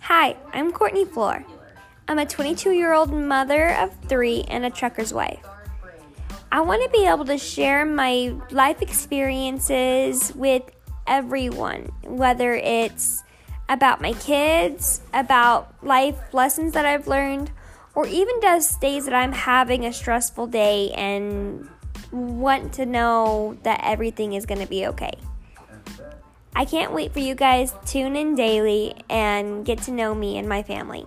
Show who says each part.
Speaker 1: Hi, I'm Courtney Floor. I'm a 22 year old mother of three and a trucker's wife. I want to be able to share my life experiences with everyone, whether it's about my kids, about life lessons that I've learned, or even just days that I'm having a stressful day and want to know that everything is going to be okay. I can't wait for you guys to tune in daily and get to know me and my family.